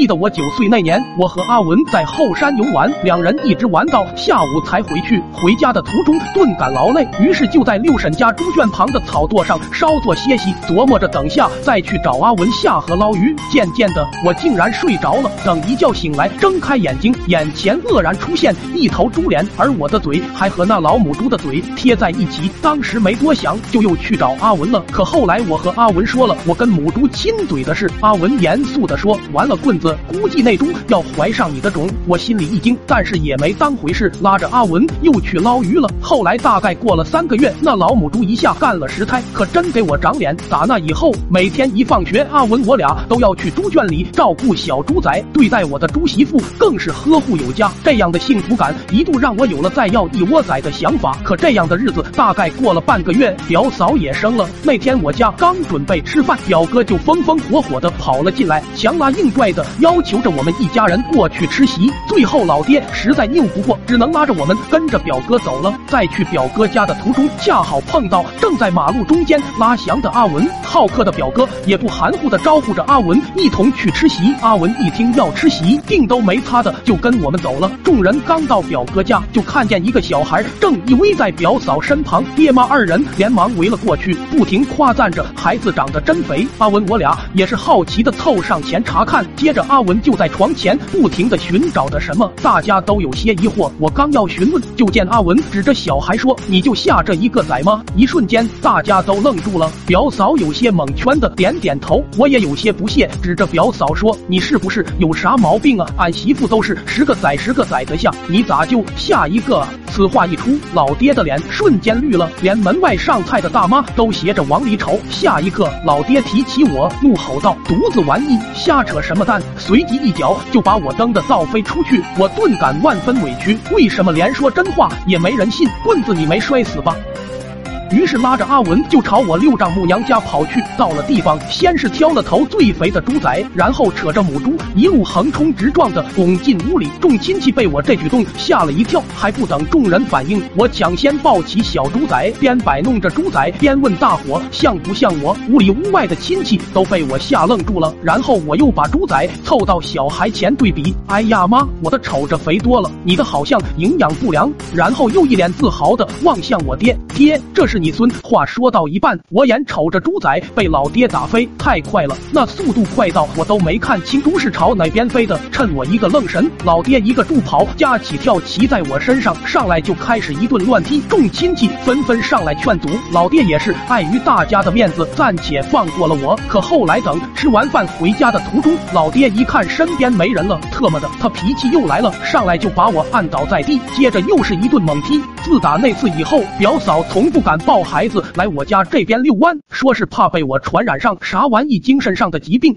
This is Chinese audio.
记得我九岁那年，我和阿文在后山游玩，两人一直玩到下午才回去。回家的途中顿感劳累，于是就在六婶家猪圈旁的草垛上稍作歇息，琢磨着等下再去找阿文下河捞鱼。渐渐的，我竟然睡着了。等一觉醒来，睁开眼睛，眼前愕然出现一头猪脸，而我的嘴还和那老母猪的嘴贴在一起。当时没多想，就又去找阿文了。可后来我和阿文说了我跟母猪亲嘴的事，阿文严肃的说：“完了，棍子，估计那猪要怀上你的种。”我心里一惊，但是也没当回事，拉着阿文又去捞鱼了。后来大概过了三个月，那老母猪一下干了十胎，可真给我长脸。打那以后，每天一放学，阿文我俩都要去猪圈里照顾小猪仔，对待我的猪媳妇更是呵护有加。这样的幸福感一度让我有了再要一窝崽的想法。可这样的日子大概过了半个月，表嫂也生了。那天我家刚准备吃饭，表哥就风风火火的跑了进来，强拉硬拽的要求着我们一家人过去吃席。最后老爹实在拗不过，只能拉着我们跟着表哥走了。在去表哥家的途中，恰好碰到正在马路中间拉翔的阿文。好客的表哥也不含糊的招呼着阿文一同去吃席。阿文一听要吃席，腚都没擦的就跟我们走了。众人刚到表哥家，就看见一个小孩正依偎在表嫂身旁，爹妈二人连忙围了过去，不停夸赞着孩子长得真肥。阿文我俩也是好奇的凑上前查看，接着阿文就在床前不停的寻找着什么，大家都有些疑惑。我刚要询问，就见阿文指着小孩说：“你就下这一个崽吗？”一瞬间，大家都愣住了。表嫂有些蒙圈的点点头，我也有些不屑，指着表嫂说：“你是不是有啥毛病啊？俺媳妇都是十个崽十个崽的下，你咋就下一个？”此话一出，老爹的脸瞬间绿了，连门外上菜的大妈都斜着往里瞅。下一刻，老爹提起我，怒吼道：“犊子玩意，瞎扯什么蛋！”随即一脚就把我蹬得倒飞出去。我顿感万分委屈，为什么连说真话也没人信？棍子你没摔死吧？于是拉着阿文就朝我六丈母娘家跑去。到了地方，先是挑了头最肥的猪仔，然后扯着母猪一路横冲直撞的拱进屋里。众亲戚被我这举动吓了一跳，还不等众人反应，我抢先抱起小猪仔，边摆弄着猪仔边问大伙像不像我。屋里屋外的亲戚都被我吓愣住了。然后我又把猪仔凑到小孩前对比，哎呀妈，我的瞅着肥多了，你的好像营养不良。然后又一脸自豪的望向我爹，爹，这是。你孙话说到一半，我眼瞅着猪仔被老爹打飞，太快了，那速度快到我都没看清猪是朝哪边飞的。趁我一个愣神，老爹一个助跑加起跳骑在我身上，上来就开始一顿乱踢。众亲戚纷纷上来劝阻，老爹也是碍于大家的面子，暂且放过了我。可后来等吃完饭回家的途中，老爹一看身边没人了，特么的，他脾气又来了，上来就把我按倒在地，接着又是一顿猛踢。自打那次以后，表嫂从不敢。抱孩子来我家这边遛弯，说是怕被我传染上啥玩意精神上的疾病。